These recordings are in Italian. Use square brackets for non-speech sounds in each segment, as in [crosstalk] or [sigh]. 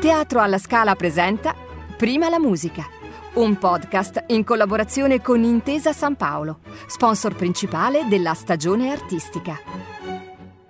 Teatro alla Scala presenta Prima la musica, un podcast in collaborazione con Intesa San Paolo, sponsor principale della stagione artistica.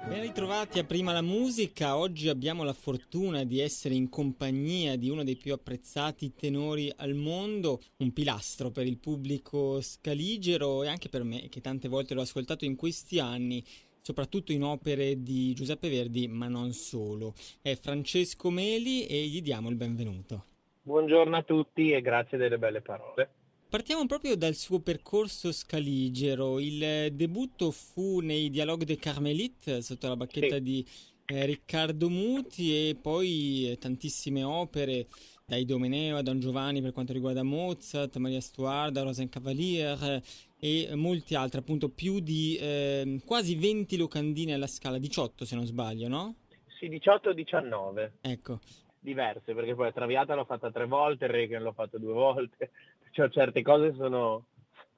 Ben ritrovati a Prima la musica, oggi abbiamo la fortuna di essere in compagnia di uno dei più apprezzati tenori al mondo, un pilastro per il pubblico scaligero e anche per me che tante volte l'ho ascoltato in questi anni soprattutto in opere di Giuseppe Verdi, ma non solo. È Francesco Meli e gli diamo il benvenuto. Buongiorno a tutti e grazie delle belle parole. Partiamo proprio dal suo percorso scaligero. Il debutto fu nei Dialogue de Carmelite sotto la bacchetta sì. di eh, Riccardo Muti e poi tantissime opere dai Domeneo a Don Giovanni per quanto riguarda Mozart, Maria Stuarda, Rosencavalier e molti altri, appunto più di eh, quasi 20 locandine alla scala, 18 se non sbaglio, no? Sì, 18 19. Ecco. Diverse, perché poi la Traviata l'ho fatta tre volte, il Requiem l'ho fatto due volte, [laughs] cioè certe cose sono,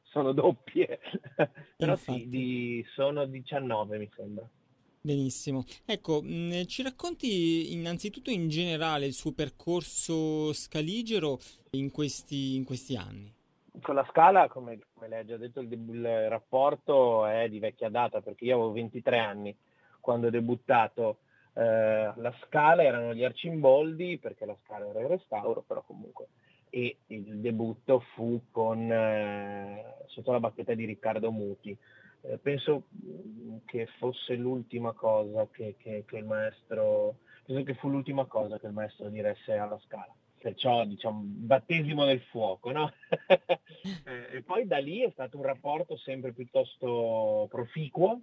sono doppie, [laughs] però sì, di, sono 19 mi sembra. Benissimo. Ecco, mh, mm, ci racconti innanzitutto in generale il suo percorso scaligero in questi, in questi anni? Con la scala, come, come lei ha già detto, il, il, rapporto è di vecchia data perché io avevo 23 anni quando ho debuttato. Eh, la scala erano gli arcimboldi perché la scala era in restauro, però comunque. E il debutto fu con, eh, sotto la bacchetta di Riccardo Muti eh, penso che fosse l'ultima cosa che, che, che, il maestro, penso che fu l'ultima cosa che il maestro diresse alla scala. Perciò, diciamo, battesimo del fuoco, no? [laughs] Eh, e poi da lì è stato un rapporto sempre piuttosto proficuo.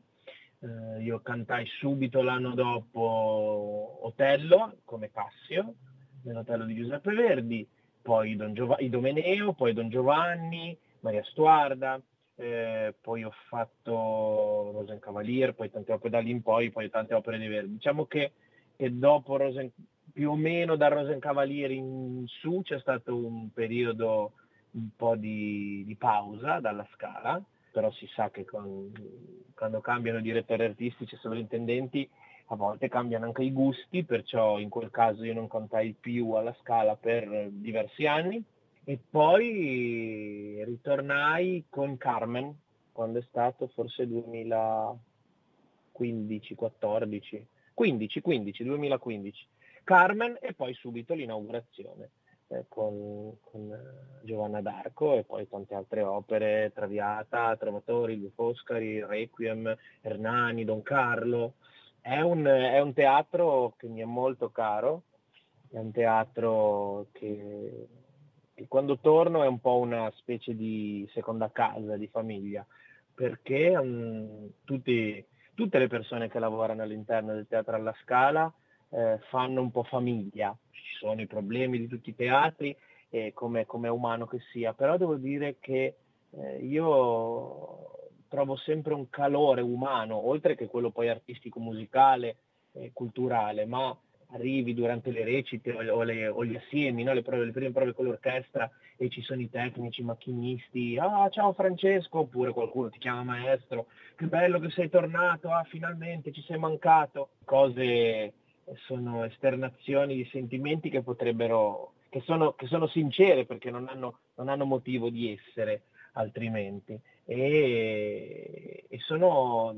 Eh, io cantai subito l'anno dopo Otello come Cassio, nell'Otello di Giuseppe Verdi, poi Don Giov- Idomeneo, poi Don Giovanni, Maria Stuarda, eh, poi ho fatto Rosencavalier, poi tante opere da lì in poi, poi tante opere di Verdi. Diciamo che, che dopo Rosen, più o meno da Rosencavalier in su c'è stato un periodo un po' di, di pausa dalla scala, però si sa che con, quando cambiano direttori artistici e sovrintendenti a volte cambiano anche i gusti, perciò in quel caso io non cantai più alla scala per diversi anni e poi ritornai con Carmen quando è stato forse 2015, 14, 15, 15, 2015. Carmen e poi subito l'inaugurazione eh, con, con eh, Giovanna d'Arco e poi tante altre opere, Traviata, Trovatori, Lu Foscari, Requiem, Hernani, Don Carlo. È un, è un teatro che mi è molto caro, è un teatro che quando torno è un po' una specie di seconda casa, di famiglia, perché um, tutti, tutte le persone che lavorano all'interno del Teatro alla Scala eh, fanno un po' famiglia, ci sono i problemi di tutti i teatri, eh, come, come umano che sia, però devo dire che eh, io trovo sempre un calore umano, oltre che quello poi artistico, musicale, eh, culturale, ma arrivi durante le recite o, le, o gli assiemi, no? le, prove, le, prime prove con l'orchestra e ci sono i tecnici, i macchinisti, ah ciao Francesco, oppure qualcuno ti chiama maestro, che bello che sei tornato, ah finalmente ci sei mancato, cose sono esternazioni di sentimenti che potrebbero, che sono, che sono sincere perché non hanno, non hanno motivo di essere altrimenti. E, e sono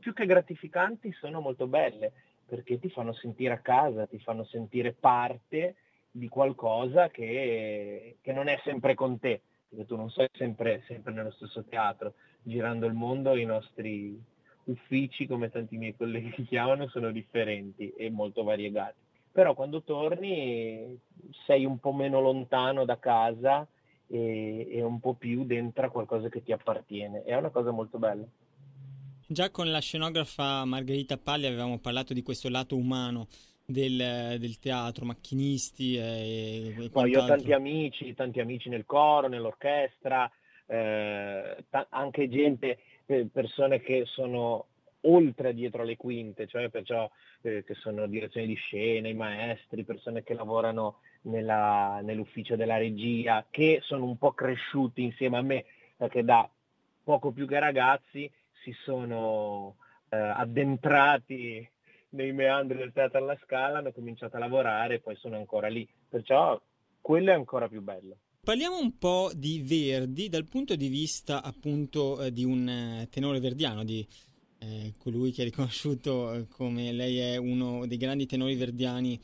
più che gratificanti sono molto belle perché ti fanno sentire a casa, ti fanno sentire parte di qualcosa che, che non è sempre con te, perché tu non sei sempre, sempre nello stesso teatro, girando il mondo i nostri uffici, come tanti miei colleghi li chiamano, sono differenti e molto variegati. Però quando torni sei un po' meno lontano da casa e, e un po' più dentro a qualcosa che ti appartiene. È una cosa molto bella. Già con la scenografa Margherita Palli avevamo parlato di questo lato umano del, del teatro, macchinisti e, e Poi io ho tanti amici, tanti amici nel coro, nell'orchestra, eh, t- anche gente, persone che sono oltre dietro le quinte, cioè perciò eh, che sono direzioni di scena, i maestri, persone che lavorano nella, nell'ufficio della regia, che sono un po' cresciuti insieme a me, perché da poco più che ragazzi si sono eh, addentrati nei meandri del teatro alla Scala, hanno cominciato a lavorare e poi sono ancora lì. Perciò quello è ancora più bello. Parliamo un po' di Verdi dal punto di vista appunto eh, di un eh, tenore verdiano, di eh, colui che è riconosciuto eh, come lei è uno dei grandi tenori verdiani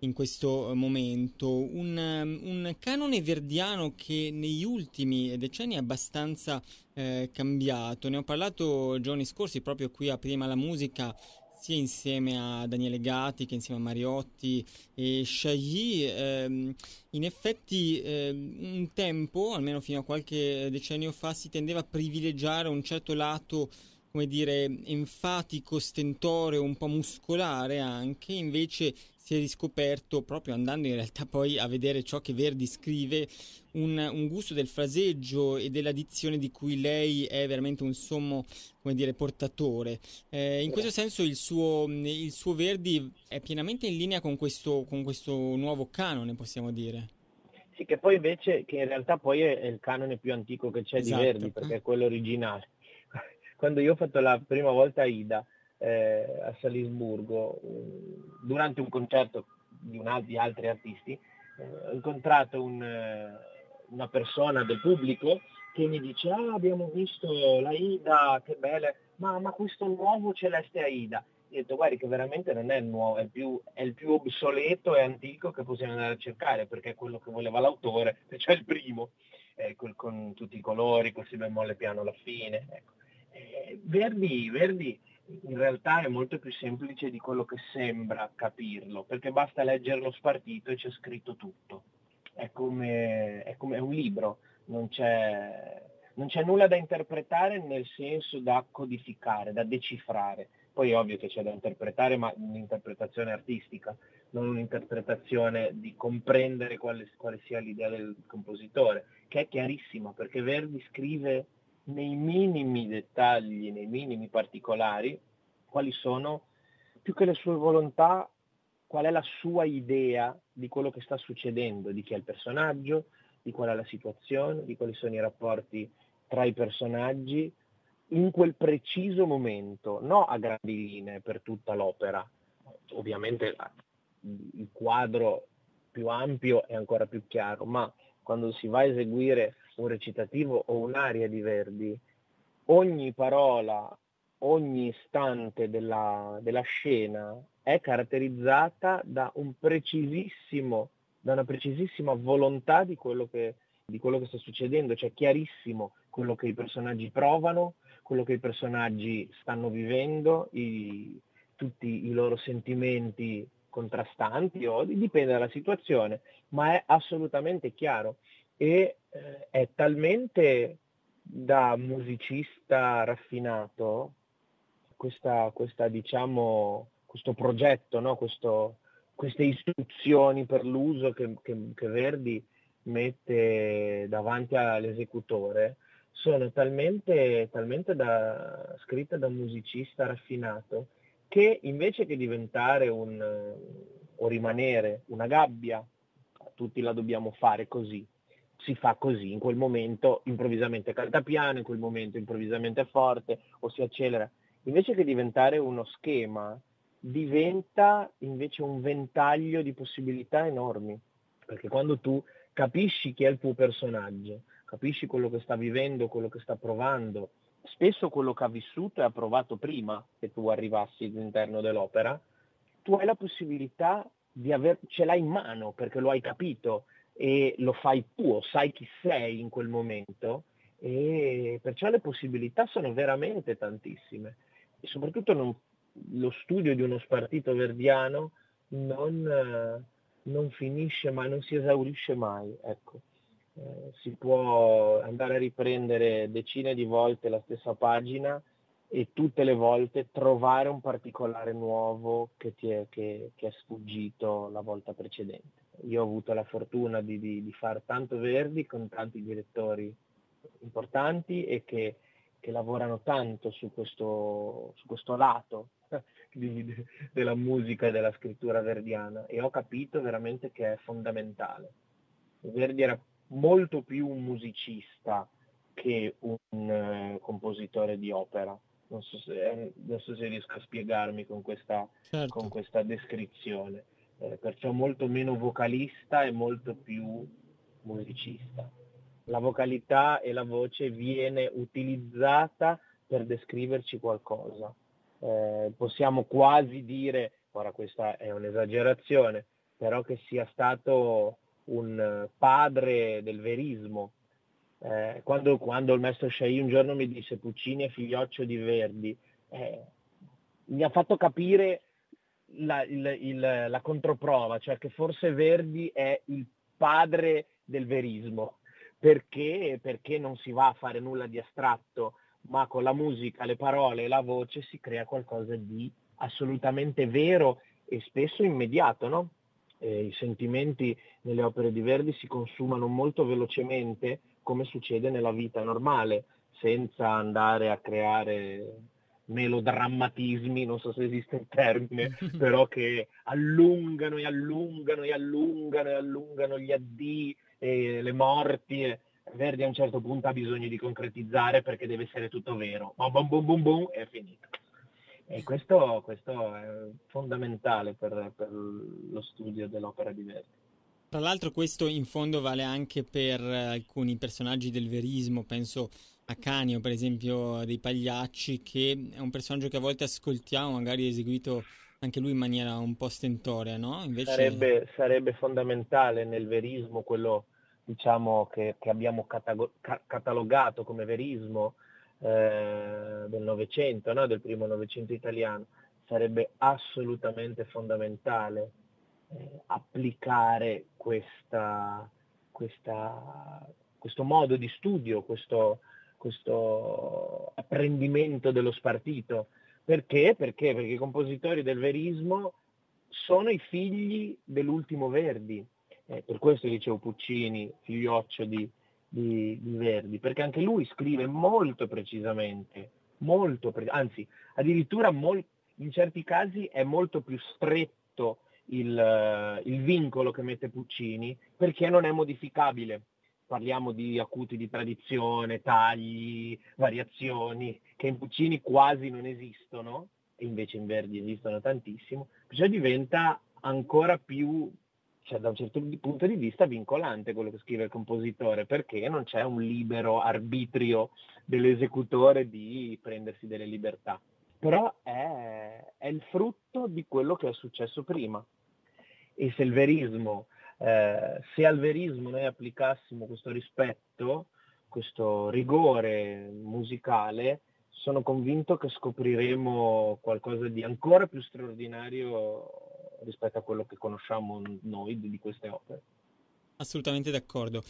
in questo momento, un, um, un, canone verdiano che negli ultimi decenni è abbastanza eh, cambiato. Ne ho parlato giorni scorsi proprio qui a Prima la Musica sia insieme a Daniele Gatti che insieme a Mariotti e Chailly. Ehm, in effetti ehm, un tempo, almeno fino a qualche decennio fa, si tendeva a privilegiare un certo lato come dire, enfatico, stentoreo, un po' muscolare anche, invece si è riscoperto, proprio andando in realtà poi a vedere ciò che Verdi scrive, un, un gusto del fraseggio e della dizione di cui lei è veramente un sommo come dire, portatore. Eh, in questo senso il suo, il suo, Verdi è pienamente in linea con questo, con questo nuovo canone, possiamo dire. Sì, che poi invece, che in realtà poi è il canone più antico che c'è esatto. di Verdi, perché è quello originale. [laughs] Quando io ho fatto la prima volta Ida, eh, a Salisburgo durante un concerto di, una, di altri artisti eh, ho incontrato un, eh, una persona del pubblico che mi dice ah abbiamo visto la Ida, che bella, ma, ma questo nuovo celeste Aida. Io ho detto guardi che veramente non è il nuovo, è il, più, è il più obsoleto e antico che possiamo andare a cercare perché è quello che voleva l'autore, [laughs] cioè il primo, eh, con, tutti i colori, col si bemolle piano alla fine. Ecco. Eh, Verdi, Verdi in realtà è molto più semplice di quello che sembra capirlo, perché basta leggere lo spartito e c'è scritto tutto. È come, è come un libro, non c'è, non c'è nulla da interpretare nel senso da codificare, da decifrare. Poi è ovvio che c'è da interpretare, ma un'interpretazione artistica, non un'interpretazione di comprendere quale, quale sia l'idea del compositore, che è chiarissima, perché Verdi scrive nei minimi dettagli, nei minimi particolari, quali sono, più che le sue volontà, qual è la sua idea di quello che sta succedendo, di chi è il personaggio, di qual è la situazione, di quali sono i rapporti tra i personaggi in quel preciso momento, no a grandi linee per tutta l'opera. Ovviamente il quadro più ampio è ancora più chiaro, ma quando si va a eseguire un recitativo o un'aria di Verdi, ogni parola, ogni istante della, della scena è caratterizzata da, un precisissimo, da una precisissima volontà di quello, che, di quello che sta succedendo, cioè chiarissimo quello che i personaggi provano, quello che i personaggi stanno vivendo, i, tutti i loro sentimenti contrastanti o dipende dalla situazione, ma è assolutamente chiaro e eh, è talmente da musicista raffinato questa, questa diciamo, questo progetto, no? questo, queste istruzioni per l'uso che, che, che, Verdi mette davanti all'esecutore sono talmente, talmente da, scritte da musicista raffinato che invece che diventare un, o rimanere una gabbia, tutti la dobbiamo fare così, si fa così, in quel momento improvvisamente canta piano, in quel momento improvvisamente forte o si accelera. Invece che diventare uno schema, diventa invece un ventaglio di possibilità enormi, perché quando tu capisci chi è il tuo personaggio, capisci quello che sta vivendo, quello che sta provando, spesso quello che ha vissuto e ha provato prima che tu arrivassi all'interno dell'opera, tu hai la possibilità di aver, ce l'hai in mano perché lo hai capito e lo fai tuo, sai chi sei in quel momento e perciò le possibilità sono veramente tantissime e soprattutto non, lo studio di uno spartito verdiano non, non, finisce mai, non si esaurisce mai. Ecco. Eh, si può andare a riprendere decine di volte la stessa pagina e tutte le volte trovare un particolare nuovo che, ti è, che, che è sfuggito la volta precedente. Io ho avuto la fortuna di, di, di fare tanto Verdi con tanti direttori importanti e che, che lavorano tanto su questo, su questo lato [laughs] di, della musica e della scrittura verdiana e ho capito veramente che è fondamentale. Verdi era molto più un musicista che un uh, compositore di opera Non so se, non so se riesco a spiegarmi con questa, certo. con questa descrizione. Eh, perciò molto meno vocalista e molto più musicista. La vocalità e la voce viene utilizzata per descriverci qualcosa. Eh, possiamo quasi dire, ora questa è un'esagerazione, però che sia stato un padre del verismo. Eh, quando, quando, il maestro Sciai un giorno mi disse Puccini è figlioccio di Verdi, eh, mi ha fatto capire la, il, il, la controprova, cioè che forse Verdi è il padre del verismo, perché, perché non si va a fare nulla di astratto, ma con la musica, le parole e la voce si crea qualcosa di assolutamente vero e spesso immediato, no? eh, I sentimenti nelle opere di Verdi si consumano molto velocemente, come succede nella vita normale, senza andare a creare melodrammatismi, non so se esiste il termine, [laughs] però che allungano e allungano e allungano e allungano gli addii e le morti. Verdi a un certo punto ha bisogno di concretizzare perché deve essere tutto vero. Boom, boom, boom, boom, boom, è finito. E questo, questo è fondamentale per, per, lo studio dell'opera di Verdi. Tra l'altro questo in fondo vale anche per alcuni personaggi del verismo, penso Canio per esempio dei Pagliacci, che è un personaggio che a volte ascoltiamo, magari eseguito anche lui in maniera un po' stentorea, no? Invece... Sarebbe, sarebbe fondamentale nel verismo quello diciamo, che, che abbiamo catago- ca- catalogato come verismo, eh, del Novecento, no? del primo Novecento italiano, sarebbe assolutamente fondamentale eh, applicare questa, questa, questo modo di studio, questo, questo apprendimento dello spartito. Perché? Perché? Perché i compositori del verismo sono i figli dell'ultimo Verdi. Eh, per questo dicevo Puccini, figlioccio di, di, di Verdi, perché anche lui scrive molto precisamente, molto pre- anzi addirittura mol- in certi casi è molto più stretto il, il vincolo che mette Puccini perché non è modificabile parliamo di acuti di tradizione, tagli, variazioni, che in Puccini quasi non esistono, e invece in Verdi esistono tantissimo, perciò diventa ancora più cioè, da un certo punto di vista vincolante quello che scrive il compositore, perché non c'è un libero arbitrio dell'esecutore di prendersi delle libertà. Però è, è il frutto di quello che è successo prima. E se il verismo, eh, se al verismo noi applicassimo questo rispetto, questo rigore musicale, sono convinto che scopriremo qualcosa di ancora più straordinario rispetto a quello che conosciamo noi di queste opere. Assolutamente d'accordo.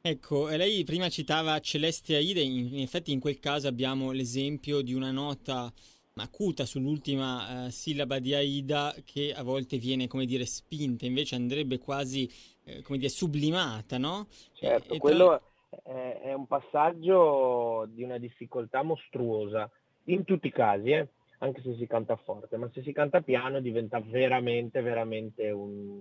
Ecco, lei prima citava Celeste Aide, in, effetti in quel caso abbiamo l'esempio di una nota acuta sull'ultima uh, sillaba di Aida che a volte viene, come dire, spinta, invece andrebbe quasi, eh, come dire, sublimata, no? Certo, e, quello tra... è, è un passaggio di una difficoltà mostruosa, in tutti i casi, eh? anche se si canta forte, ma se si canta piano diventa veramente, veramente un,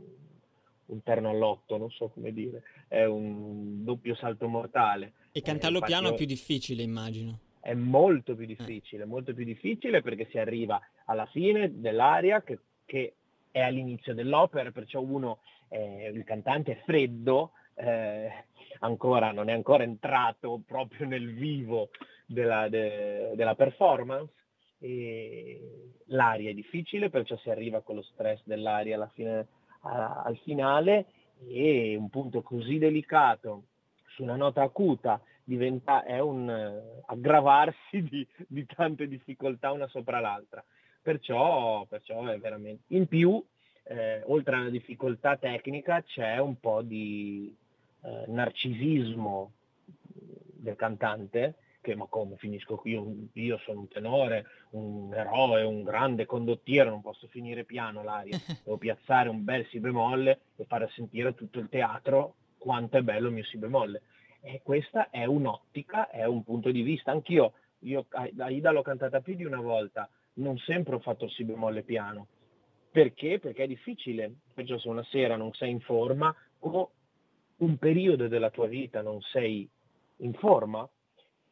un terno all'otto, non so come dire, è un doppio salto mortale. E cantarlo eh, piano è più difficile, immagino. È molto più difficile, eh. molto più difficile perché si arriva alla fine dell'aria che, che è all'inizio dell'opera, perciò uno, eh, il cantante è freddo, eh, ancora, non è ancora entrato proprio nel vivo della, de, della performance e l'aria è difficile, perciò si arriva con lo stress dell'aria alla fine, a, al finale e un punto così delicato su una nota acuta diventa, è un uh, aggravarsi di, di, tante difficoltà una sopra l'altra. Perciò, perciò è veramente... In più, eh, oltre alla difficoltà tecnica, c'è un po' di eh, narcisismo del cantante che ma come finisco qui, io, io, sono un tenore, un eroe, un grande condottiero, non posso finire piano l'aria, [laughs] devo piazzare un bel si bemolle e fare sentire a tutto il teatro quanto è bello il mio si bemolle. E questa è un'ottica, è un punto di vista. Anch'io, io Aida l'ho cantata più di una volta, non sempre ho fatto si bemolle piano. Perché? Perché è difficile. Perciò se una sera non sei in forma o un periodo della tua vita non sei in forma,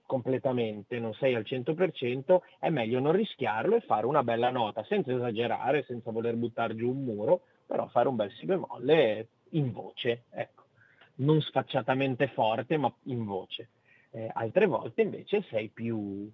completamente, non sei al 100%, è meglio non rischiarlo e fare una bella nota, senza esagerare, senza voler buttare giù un muro, però fare un bel si bemolle in voce, ecco. Non sfacciatamente forte, ma in voce. Eh, altre volte invece sei più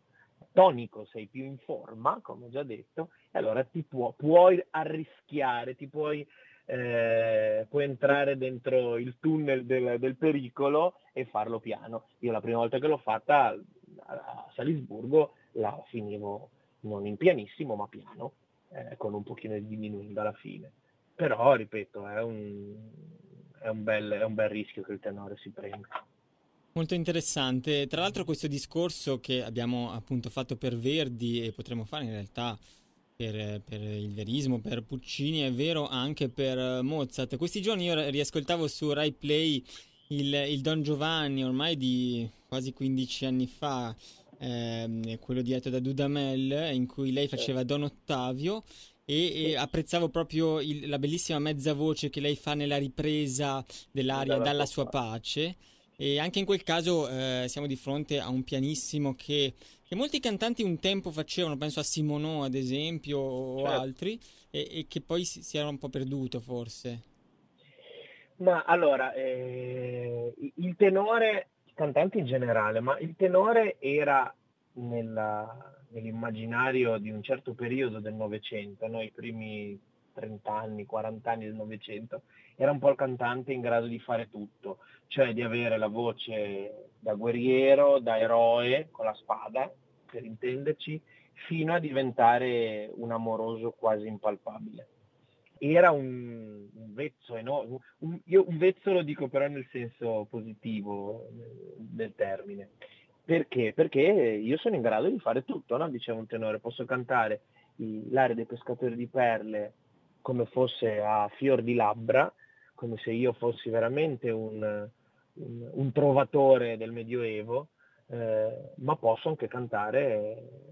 tonico, sei più in forma, come ho già detto, e allora ti può, puoi arrischiare, ti puoi eh, puoi entrare dentro il tunnel del, del, pericolo e farlo piano. Io la prima volta che l'ho fatta a Salisburgo la finivo non in pianissimo ma piano, eh, con un pochino di diminuendo alla fine. Però, ripeto, è un, è un, bel, è un bel rischio che il tenore si prenda. Molto interessante. Tra l'altro questo discorso che abbiamo appunto fatto per Verdi e potremmo fare in realtà per, per, il verismo, per Puccini, è vero anche per Mozart. Questi giorni io riascoltavo su Rai Play il, il Don Giovanni, ormai di quasi 15 anni fa, ehm, quello diretto da Dudamel, in cui lei faceva Don Ottavio. E, e apprezzavo proprio il, la bellissima mezza voce che lei fa nella ripresa dell'aria dalla sua pace. E anche in quel caso eh, siamo di fronte a un pianissimo che che molti cantanti un tempo facevano, penso a Simoneau ad esempio o certo. altri, e, e, che poi si, si, era un po' perduto forse. Ma allora, eh, il tenore, i cantanti in generale, ma il tenore era nella, nell'immaginario di un certo periodo del Novecento, no? i primi 30 anni, 40 anni del Novecento, era un po' il cantante in grado di fare tutto, cioè di avere la voce da guerriero, da eroe con la spada, per intenderci, fino a diventare un amoroso quasi impalpabile. Era un, un vezzo enorme, un, io un vezzo lo dico però nel senso positivo del termine. Perché? Perché io sono in grado di fare tutto, no? diceva un tenore, posso cantare l'area dei pescatori di perle come fosse a fior di labbra, come se io fossi veramente un, un, un trovatore del Medioevo, eh, ma posso anche cantare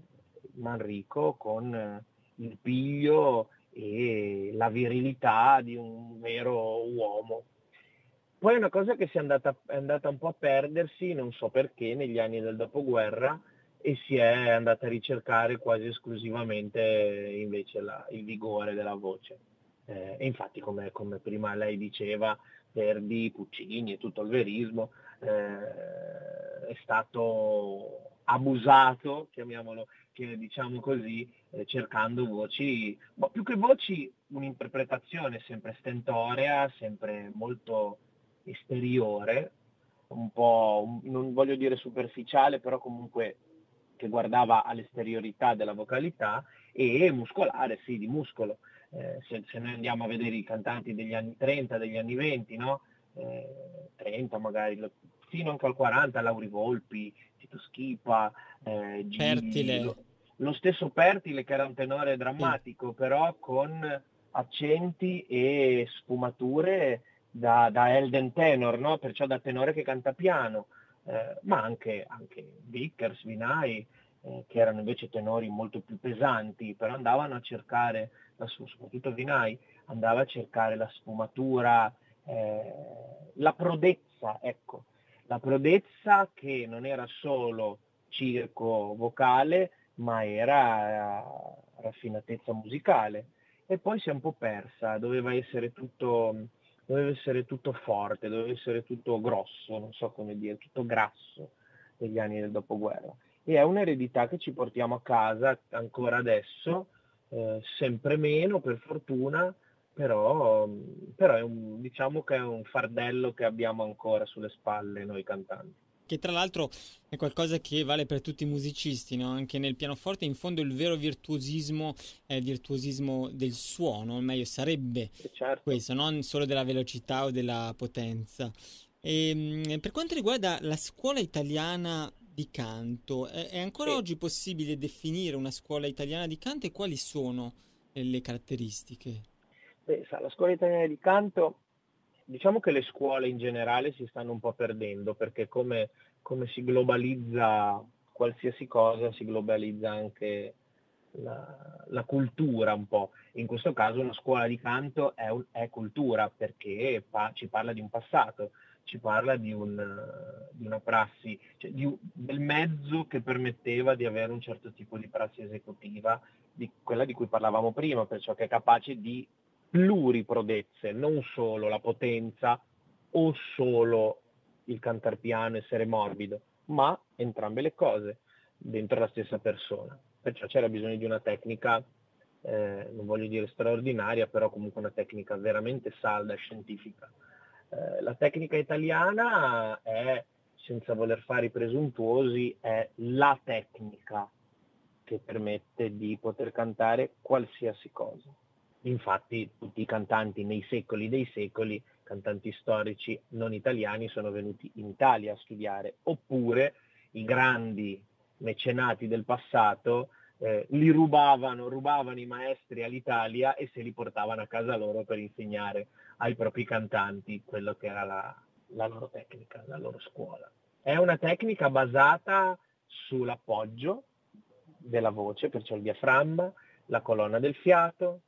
Manrico con il piglio e la virilità di un vero uomo. Poi è una cosa che si è andata, è andata un po' a perdersi, non so perché, negli anni del dopoguerra e si è andata a ricercare quasi esclusivamente invece la, il vigore della voce. Eh, e infatti, come, come, prima lei diceva, Verdi, Puccini e tutto il verismo eh, è stato abusato, chiamiamolo, diciamo così, eh, cercando voci, ma più che voci un'interpretazione sempre stentorea, sempre molto esteriore, un po', non voglio dire superficiale, però comunque che guardava all'esteriorità della vocalità e muscolare, sì, di muscolo eh, se, se, noi andiamo a vedere i cantanti degli anni 30, degli anni 20, no? eh, 30 magari, fino anche al 40, Lauri Volpi, Tito Schipa, eh, Gili, lo, lo, stesso Pertile che era un tenore drammatico, sì. però con accenti e sfumature da, da Elden Tenor, no? perciò da tenore che canta piano, eh, ma anche, anche Vickers, Vinai, eh, che erano invece tenori molto più pesanti, però andavano a cercare soprattutto Vinai, andava a cercare la sfumatura, eh, la prodezza, ecco, la prodezza che non era solo circo vocale, ma era eh, raffinatezza musicale. E poi si è un po' persa, doveva essere tutto, doveva essere tutto forte, doveva essere tutto grosso, non so come dire, tutto grasso negli anni del dopoguerra. E è un'eredità che ci portiamo a casa ancora adesso, eh, sempre meno per fortuna, però, però un, diciamo che è un fardello che abbiamo ancora sulle spalle noi cantanti che tra l'altro è qualcosa che vale per tutti i musicisti, no? anche nel pianoforte in fondo il vero virtuosismo è il virtuosismo del suono, o meglio sarebbe eh, certo. questo, non solo della velocità o della potenza. E, ehm, per quanto riguarda la scuola italiana di canto. È, è ancora sì. oggi possibile definire una scuola italiana di canto e quali sono le caratteristiche? Beh, sa, la scuola italiana di canto, diciamo che le scuole in generale si stanno un po' perdendo perché come, come si globalizza qualsiasi cosa, si globalizza anche la, la, cultura un po'. In questo caso una scuola di canto è, un, è cultura perché pa- ci parla di un passato, ci parla di, un, di una prassi, cioè di, del mezzo che permetteva di avere un certo tipo di prassi esecutiva, di quella di cui parlavamo prima, perciò che è capace di pluriprodezze, non solo la potenza o solo il cantar piano, essere morbido, ma entrambe le cose dentro la stessa persona. Perciò c'era bisogno di una tecnica, eh, non voglio dire straordinaria, però comunque una tecnica veramente salda scientifica eh, la tecnica italiana è, senza voler fare i presuntuosi, è la tecnica che permette di poter cantare qualsiasi cosa. Infatti tutti i cantanti nei secoli dei secoli, cantanti storici non italiani, sono venuti in Italia a studiare, oppure i grandi mecenati del passato eh, li rubavano, rubavano i maestri all'Italia e se li portavano a casa loro per insegnare ai propri cantanti quello che era la, la loro tecnica, la loro scuola. È una tecnica basata sull'appoggio della voce, perciò il diaframma, la colonna del fiato,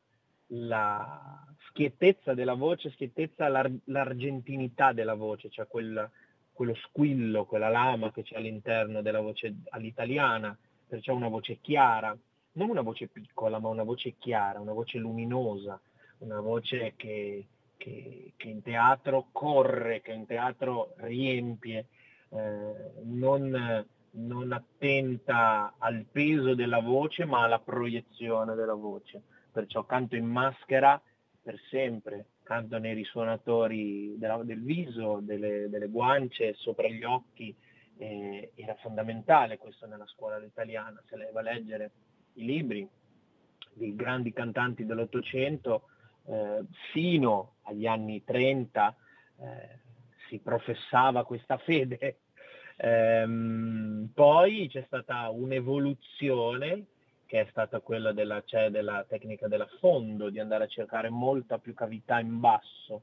la schiettezza della voce, schiettezza, l'ar- l'argentinità della voce, cioè quel, quello squillo, quella lama che c'è all'interno della voce all'italiana, perciò una voce chiara, non una voce piccola, ma una voce chiara, una voce luminosa, una voce che, che, che in teatro corre, che in teatro riempie, eh, non, non attenta al peso della voce, ma alla proiezione della voce. Perciò canto in maschera per sempre, canto nei risuonatori della, del viso, delle, delle guance, sopra gli occhi, eh, era fondamentale questo nella scuola italiana, se lei va a leggere i libri di grandi cantanti dell'Ottocento, eh, fino agli anni 30 eh, si professava questa [laughs] fede. Ehm, poi c'è stata un'evoluzione che è stata quella della, cioè della tecnica dell'affondo, di andare a cercare molta più cavità in basso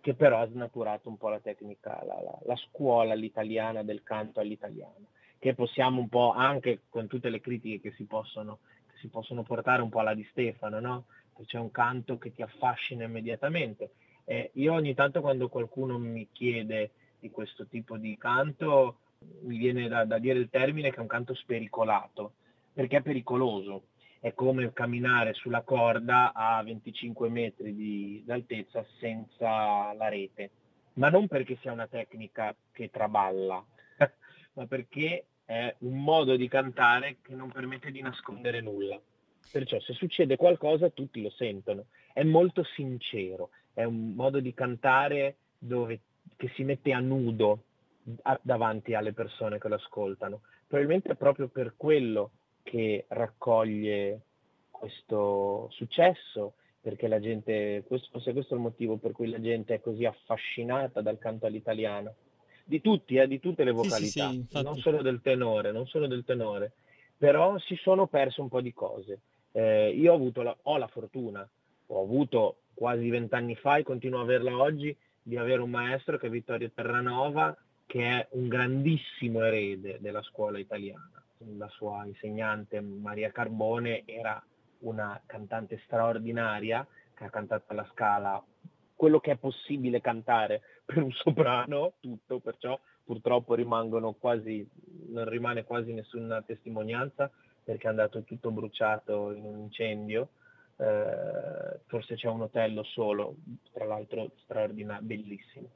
che però ha snaturato un po' la tecnica, la, la, la scuola all'italiana del canto all'italiano, che possiamo un po' anche con tutte le critiche che si possono, che si possono portare un po' alla di Stefano, no? C'è un canto che ti affascina immediatamente. Eh, io ogni tanto quando qualcuno mi chiede di questo tipo di canto, mi viene da, da dire il termine che è un canto spericolato, perché è pericoloso, è come camminare sulla corda a 25 metri di d'altezza senza la rete, ma non perché sia una tecnica che traballa, [laughs] ma perché è un modo di cantare che non permette di nascondere nulla. Perciò se succede qualcosa tutti lo sentono, è molto sincero, è un modo di cantare dove, che si mette a nudo davanti alle persone che lo ascoltano. Probabilmente proprio per quello che raccoglie questo successo, perché la gente, questo, forse questo è il motivo per cui la gente è così affascinata dal canto all'italiano. Di tutti, eh, di tutte le vocalità, sì, sì, sì, non solo del tenore, non solo del tenore, però si sono perse un po' di cose. Eh, io ho avuto la, ho la fortuna, ho avuto quasi vent'anni fa e continuo a averla oggi, di avere un maestro che è Vittorio Terranova, che è un grandissimo erede della scuola italiana la sua insegnante Maria Carbone era una cantante straordinaria che ha cantato alla scala quello che è possibile cantare per un [laughs] soprano, tutto, perciò purtroppo rimangono quasi, non rimane quasi nessuna testimonianza perché è andato tutto bruciato in un incendio. Eh, forse c'è un hotel solo, tra l'altro straordinario, bellissimo.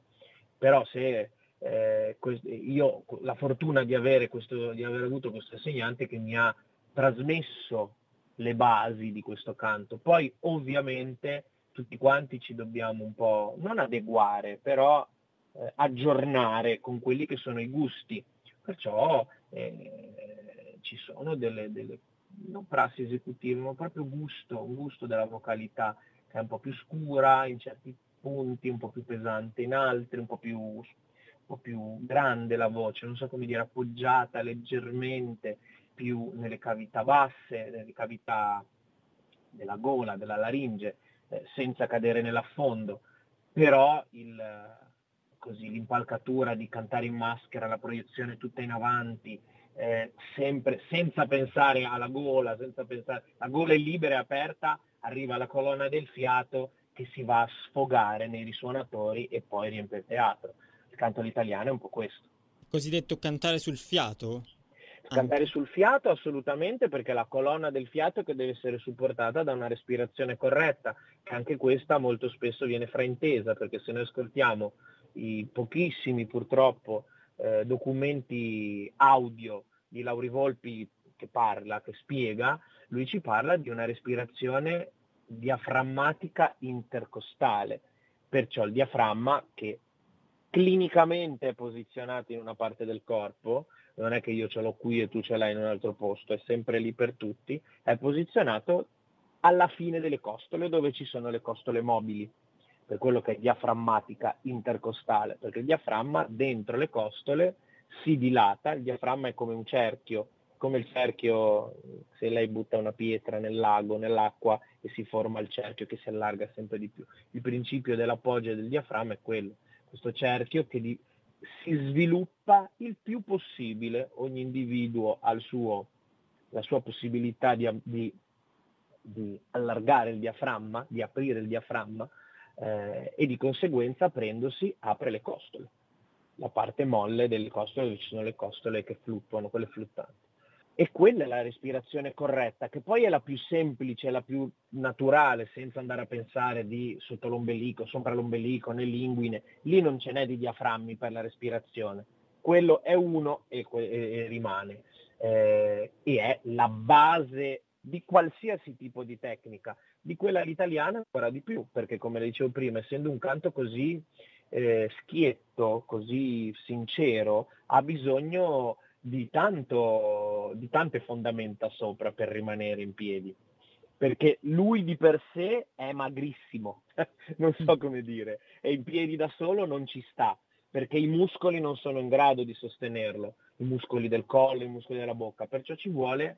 Però se eh, io ho la fortuna di avere, questo, di aver avuto questo insegnante che mi ha trasmesso le basi di questo canto. Poi ovviamente tutti quanti ci dobbiamo un po' non adeguare, però eh, aggiornare con quelli che sono i gusti. Perciò eh, ci sono delle, delle, non prassi esecutive, ma proprio gusto, un gusto della vocalità che è un po' più scura in certi punti, un po' più pesante in altri, un po' più po' più grande la voce, non so come dire, appoggiata leggermente più nelle cavità basse, nelle cavità della gola, della laringe, eh, senza cadere nell'affondo. Però il, così, l'impalcatura di cantare in maschera, la proiezione tutta in avanti, eh, sempre, senza pensare alla gola, senza pensare, la gola è libera e aperta, arriva la colonna del fiato che si va a sfogare nei risuonatori e poi riempie il teatro Il canto all'italiano è un po' questo. Cosiddetto cantare sul fiato? Cantare anche. sul fiato assolutamente perché la colonna del fiato che deve essere supportata da una respirazione corretta, che anche questa molto spesso viene fraintesa perché se noi ascoltiamo i pochissimi purtroppo eh, documenti audio di Lauri Volpi che parla, che spiega, lui ci parla di una respirazione diaframmatica intercostale, perciò il diaframma che clinicamente è posizionato in una parte del corpo, non è che io ce l'ho qui e tu ce l'hai in un altro posto, è sempre lì per tutti, è posizionato alla fine delle costole dove ci sono le costole mobili, per quello che è diaframmatica intercostale, perché il diaframma dentro le costole si dilata, il diaframma è come un cerchio, come il cerchio se lei butta una pietra nel lago, nell'acqua e si forma il cerchio che si allarga sempre di più. Il principio dell'appoggio del diaframma è quello, questo cerchio che di, si sviluppa il più possibile, ogni individuo ha suo, la sua possibilità di, di, di, allargare il diaframma, di aprire il diaframma eh, e di conseguenza aprendosi apre le costole, la parte molle delle costole dove ci sono le costole che fluttuano, quelle fluttanti. E quella è la respirazione corretta, che poi è la più semplice, la più naturale, senza andare a pensare di sotto l'ombelico, sopra l'ombelico, nell'inguine. Lì non ce n'è di diaframmi per la respirazione. Quello è uno e, e, rimane. Eh, e è la base di qualsiasi tipo di tecnica. Di quella italiana ancora di più, perché come dicevo prima, essendo un canto così eh, schietto, così sincero, ha bisogno di, tanto, di tante fondamenta sopra per rimanere in piedi. Perché lui di per sé è magrissimo, [laughs] non so come dire, e in piedi da solo non ci sta, perché i muscoli non sono in grado di sostenerlo, i muscoli del collo, i muscoli della bocca, perciò ci vuole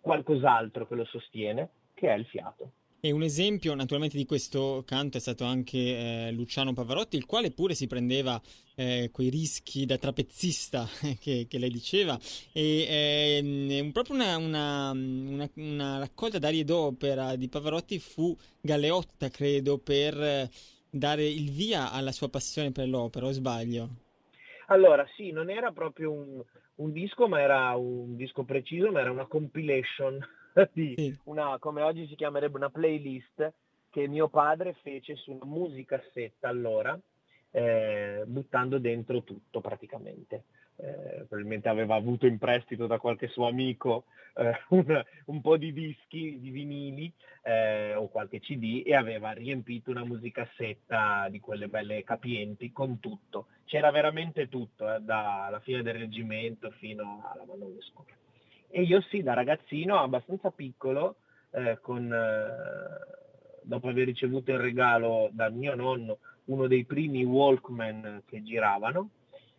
qualcos'altro che lo sostiene, che è il fiato. E un esempio naturalmente di questo canto è stato anche eh, Luciano Pavarotti, il quale pure si prendeva eh, quei rischi da trapezzista [laughs] che, che lei diceva, e eh, proprio una, una, una, una, raccolta d'arie d'opera di Pavarotti fu Galeotta, credo, per dare il via alla sua passione per l'opera, o sbaglio? Allora, sì, non era proprio un, un disco, ma era un disco preciso, ma era una compilation [laughs] di sì. una, come oggi si chiamerebbe una playlist che mio padre fece su una musicassetta allora, eh, buttando dentro tutto praticamente. Eh, probabilmente aveva avuto in prestito da qualche suo amico eh, un, un, po' di dischi, di vinili eh, o qualche CD e aveva riempito una musicassetta di quelle belle capienti con tutto. C'era veramente tutto, eh, dalla fine del reggimento fino alla Manovesco. E io sì, da ragazzino abbastanza piccolo, eh, con, eh, dopo aver ricevuto il regalo dal mio nonno uno dei primi Walkman che giravano,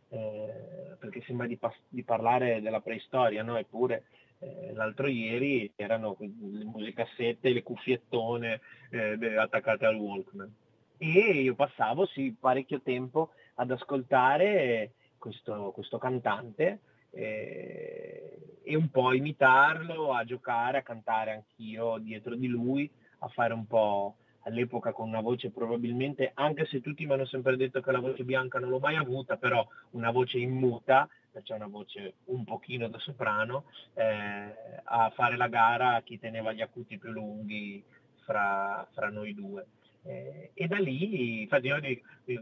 eh, perché sembra di, pas- di, parlare della preistoria, no? Eppure eh, l'altro ieri erano le musicassette, le cuffiettone eh, attaccate al Walkman. E io passavo sì, parecchio tempo ad ascoltare questo, questo cantante eh, e un po' imitarlo, a giocare, a cantare anch'io dietro di lui, a fare un po' all'epoca con una voce probabilmente, anche se tutti mi hanno sempre detto che la voce bianca non l'ho mai avuta, però una voce in muta, perciò una voce un pochino da soprano, eh, a fare la gara a chi teneva gli acuti più lunghi fra, fra noi due. Eh, e da lì, infatti io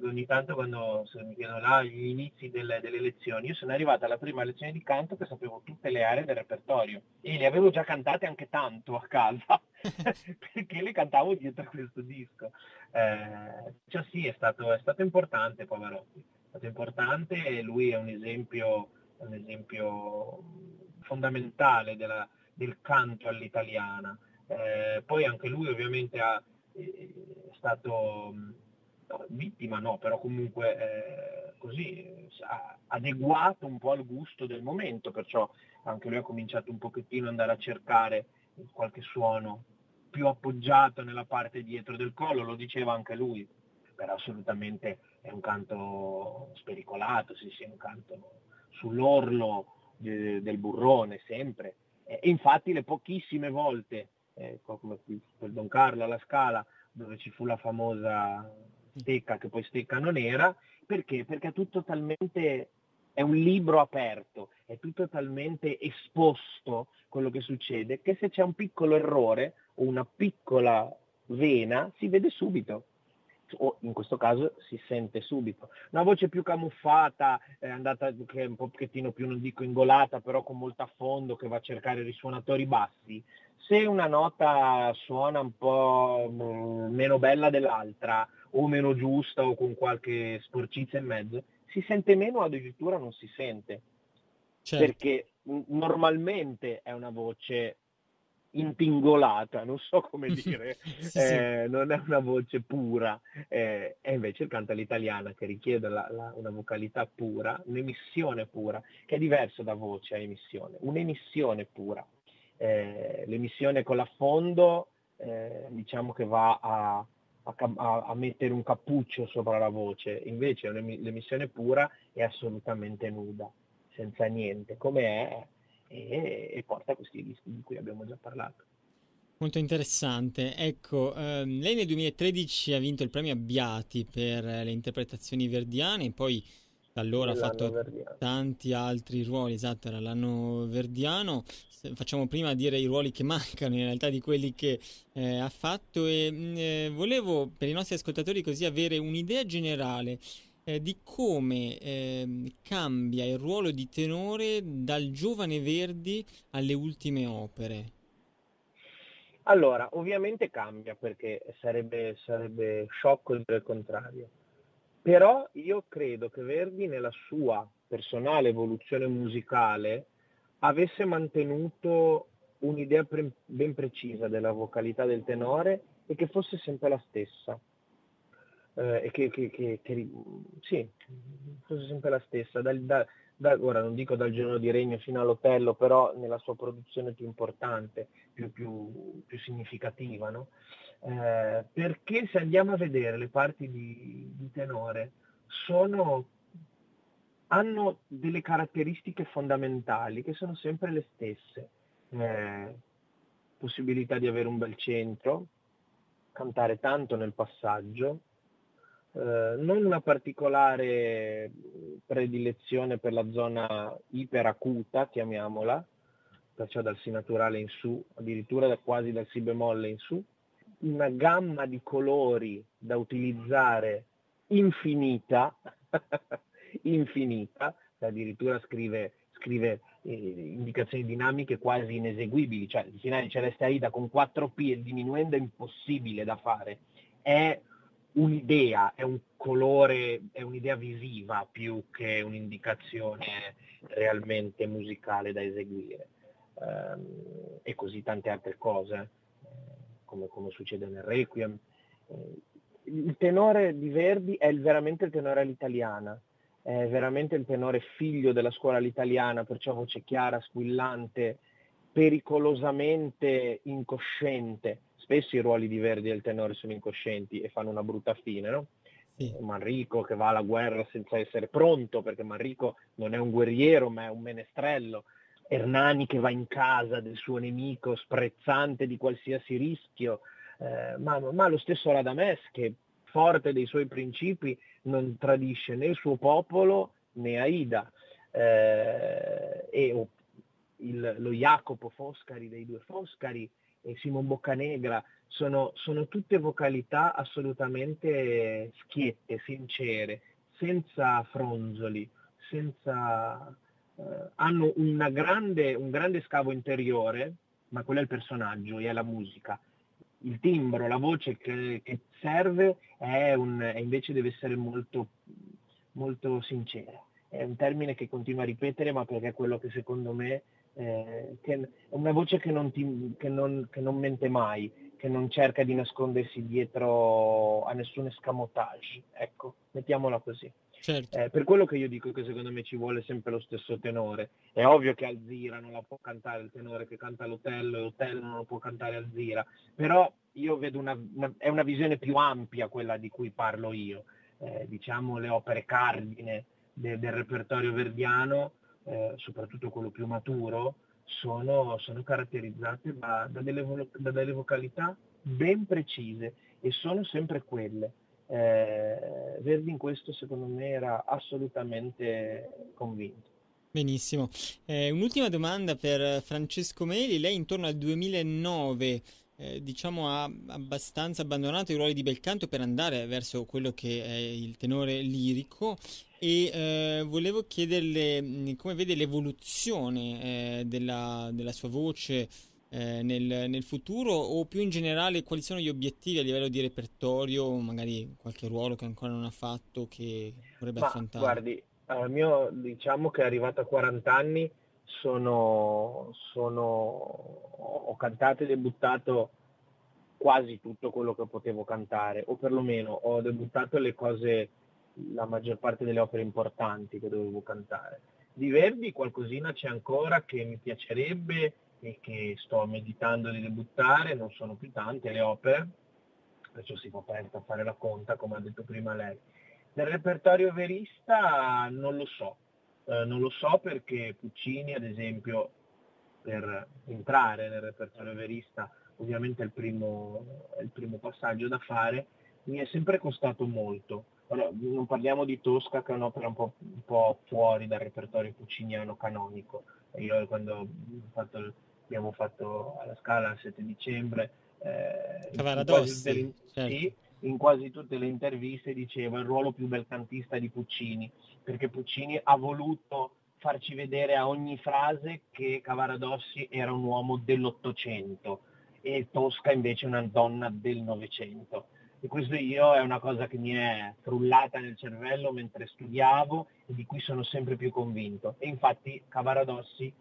ogni tanto quando mi chiedono là gli inizi delle, delle, lezioni, io sono arrivata alla prima lezione di canto che sapevo tutte le aree del repertorio e le avevo già cantate anche tanto a casa, [laughs] perché le cantavo dietro a questo disco. Eh, cioè sì, è stato, è stato importante Pavarotti, è stato importante e lui è un esempio, un esempio fondamentale della, del canto all'italiana. Eh, poi anche lui ovviamente ha è stato vittima, no, però comunque eh, così adeguato un po' al gusto del momento, perciò anche lui ha cominciato un pochettino ad andare a cercare qualche suono più appoggiato nella parte dietro del collo, lo diceva anche lui, però assolutamente è un canto spericolato, sì, sì, è un canto sull'orlo de, del burrone sempre. E infatti le pochissime volte eh, come per Don Carlo alla Scala, dove ci fu la famosa stecca che poi stecca non era, perché? Perché è tutto talmente è un libro aperto, è tutto talmente esposto quello che succede che se c'è un piccolo errore o una piccola vena si vede subito o in questo caso si sente subito. Una voce più camuffata, è andata che è un pochettino più, non dico ingolata, però con molto affondo, che va a cercare risuonatori bassi. Se una nota suona un po' mm, meno bella dell'altra, o meno giusta, o con qualche sporcizia in mezzo, si sente meno o addirittura non si sente. Certo. Perché normalmente è una voce intingolata, non so come [laughs] dire, sì, eh, sì. non è una voce pura, eh, è invece il canto all'italiana che richiede la, la, una vocalità pura, un'emissione pura, che è diverso da voce a emissione, un'emissione pura. Eh, l'emissione con l'affondo eh, diciamo che va a, a, a, mettere un cappuccio sopra la voce, invece l'emissione pura è assolutamente nuda, senza niente, come è e, e porta a questi rischi di cui abbiamo già parlato. Molto interessante. Ecco, ehm, lei nel 2013 ha vinto il premio Abbiati per le interpretazioni verdiane, poi da allora ha fatto verdiano. tanti altri ruoli, esatto, era l'anno verdiano. Facciamo prima dire i ruoli che [laughs] mancano in realtà di quelli che eh, ha fatto e mm, eh, volevo per i nostri ascoltatori così avere un'idea generale eh, di come eh, cambia il ruolo di tenore dal giovane Verdi alle ultime opere. Allora, ovviamente cambia perché sarebbe, sarebbe sciocco dire il contrario, però io credo che Verdi nella sua personale evoluzione musicale avesse mantenuto un'idea pre- ben precisa della vocalità del tenore e che fosse sempre la stessa e che, che, che, che, sì, fosse sempre la stessa, da, da, da, ora non dico dal giorno di regno fino all'Otello, però nella sua produzione più importante, più, più, più significativa, no? eh, perché se andiamo a vedere le parti di, di tenore, sono, hanno delle caratteristiche fondamentali che sono sempre le stesse. Eh, possibilità di avere un bel centro, cantare tanto nel passaggio, eh, non una particolare predilezione per la zona iperacuta, chiamiamola, perciò dal Si naturale in su, addirittura quasi dal Si bemolle in su, una gamma di colori da utilizzare infinita, [laughs] infinita, addirittura scrive, scrive eh, indicazioni dinamiche quasi ineseguibili, cioè il finale Celeste Aida con 4P e diminuendo è impossibile da fare, è un'idea, è un colore, è un'idea visiva più che un'indicazione realmente musicale da eseguire. Um, e così tante altre cose, come, come, succede nel Requiem. Eh, il tenore di Verdi è veramente il tenore all'italiana, è veramente il tenore figlio della scuola all'italiana, perciò voce chiara, squillante, pericolosamente incosciente, spesso i ruoli di Verdi e il tenore sono incoscienti e fanno una brutta fine, no? Sì. Manrico che va alla guerra senza essere pronto, perché Manrico non è un guerriero ma è un menestrello. Ernani che va in casa del suo nemico sprezzante di qualsiasi rischio, eh, ma, ma, lo stesso Radames che forte dei suoi principi non tradisce né il suo popolo né Aida. Eh, e il, lo Jacopo Foscari dei due Foscari Simon Boccanegra, sono, sono tutte vocalità assolutamente schiette, sincere, senza fronzoli, senza, eh, hanno grande, un grande scavo interiore, ma quello è il personaggio e è la musica. Il timbro, la voce che, che serve è un, è invece deve essere molto, molto sincera. È un termine che continuo a ripetere, ma perché è quello che secondo me eh, che è una voce che non, ti, che, non, che non, mente mai, che non cerca di nascondersi dietro a nessun escamotage, ecco, mettiamola così. Certo. Eh, per quello che io dico che secondo me ci vuole sempre lo stesso tenore. È ovvio che Alzira non la può cantare il tenore che canta l'Otello e l'Otello non lo può cantare Alzira, però io vedo una, una, è una visione più ampia quella di cui parlo io. Eh, diciamo le opere cardine de, del repertorio verdiano eh, soprattutto quello più maturo, sono, sono caratterizzate da, da, delle, da, delle, vocalità ben precise e sono sempre quelle. Eh, Verdi in questo secondo me era assolutamente convinto. Benissimo. Eh, un'ultima domanda per Francesco Meli. Lei intorno al 2009 eh, diciamo ha abbastanza abbandonato i ruoli di bel canto per andare verso quello che è il tenore lirico e eh, volevo chiederle mm, come vede l'evoluzione eh, della, della, sua voce eh, nel, nel, futuro o più in generale quali sono gli obiettivi a livello di repertorio, magari qualche ruolo che ancora non ha fatto che vorrebbe Ma, affrontare? Guardi, al mio diciamo che è arrivato a 40 anni sono, sono, ho cantato e debuttato quasi tutto quello che potevo cantare, o perlomeno ho debuttato le cose, la maggior parte delle opere importanti che dovevo cantare. Di Verdi qualcosina c'è ancora che mi piacerebbe e che sto meditando di debuttare, non sono più tante le opere, perciò si può a fare la conta, come ha detto prima lei. Nel repertorio verista non lo so, eh, non lo so perché Puccini, ad esempio, per entrare nel repertorio verista, ovviamente è il primo, è il primo passaggio da fare, mi è sempre costato molto. Non parliamo di Tosca, che è un'opera un po', un po fuori dal repertorio pucciniano canonico. Io quando fatto, abbiamo fatto alla Scala il 7 dicembre, eh, Cavaradossi, in, certo. sì, in quasi tutte le interviste diceva il ruolo più belcantista di Puccini, perché Puccini ha voluto farci vedere a ogni frase che Cavaradossi era un uomo dell'Ottocento e Tosca invece una donna del Novecento. E questo io è una cosa che mi è frullata nel cervello mentre studiavo e di cui sono sempre più convinto. E infatti Cavaradossi,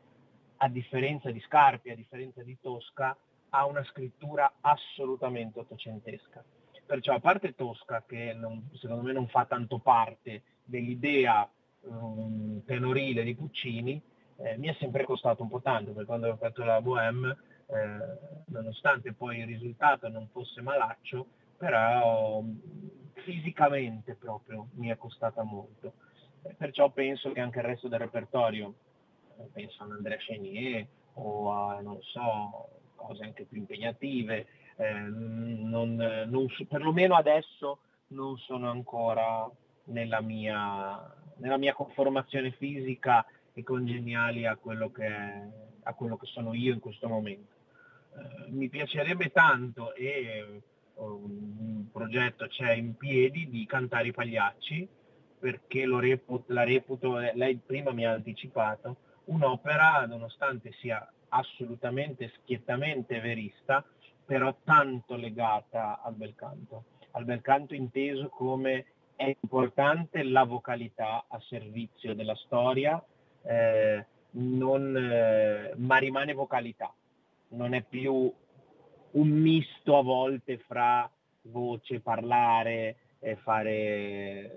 a differenza di Scarpi, a differenza di Tosca, ha una scrittura assolutamente ottocentesca perciò a parte Tosca, che non, secondo me non fa tanto parte dell'idea um, tenorile di Puccini, eh, mi è sempre costato un po' tanto, perché quando ho fatto la Bohème, eh, nonostante poi il risultato non fosse malaccio, però fisicamente proprio mi è costata molto. Perciò penso che anche il resto del repertorio, penso a Andrea Chenier o a, non so, cose anche più impegnative, eh, non, non, perlomeno adesso non sono ancora nella mia, nella mia conformazione fisica e congeniali a quello che, a quello che sono io in questo momento. Eh, mi piacerebbe tanto e un progetto c'è in piedi di cantare i pagliacci perché reputo, la reputo, lei prima mi ha anticipato, un'opera nonostante sia assolutamente schiettamente verista, però tanto legata al bel canto, al bel canto inteso come è importante la vocalità a servizio della storia, eh, non, eh, ma rimane vocalità, non è più un misto a volte fra voce, parlare e fare eh,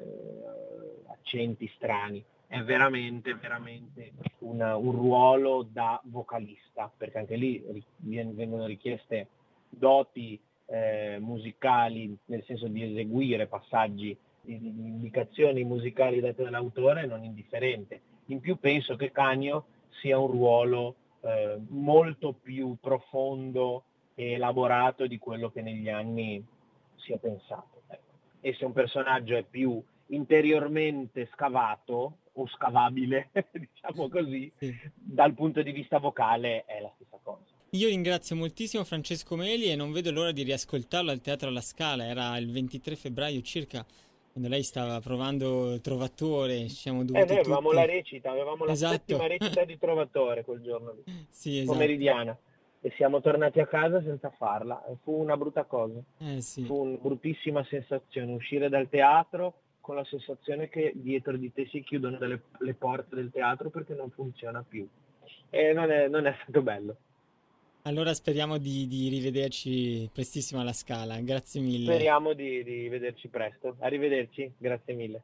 accenti strani, è veramente, veramente una, un ruolo da vocalista, perché anche lì vengono richieste doti eh, musicali, nel senso di eseguire passaggi di, di indicazioni musicali date dall'autore non indifferente. In più penso che Cagno sia un ruolo eh, molto più profondo e elaborato di quello che negli anni si è pensato. Ecco. E se un personaggio è più interiormente scavato o scavabile, [laughs] diciamo così, sì. dal punto di vista vocale è la stessa cosa. Io ringrazio moltissimo Francesco Meli e non vedo l'ora di riascoltarlo al Teatro alla Scala. Era il 23 febbraio circa, quando lei stava provando Trovatore. Siamo dovuti eh, noi avevamo tutti... la recita, avevamo la esatto. settima recita di [laughs] Trovatore quel giorno lì, sì, esatto. pomeridiana. E siamo tornati a casa senza farla. Fu una brutta cosa. Eh, sì. Fu una bruttissima sensazione uscire dal teatro con la sensazione che dietro di te si chiudono delle, le porte del teatro perché non funziona più. E non è, non è stato bello. Allora speriamo di, di, rivederci prestissimo alla Scala, grazie mille. Speriamo di, di vederci presto. Arrivederci, grazie mille.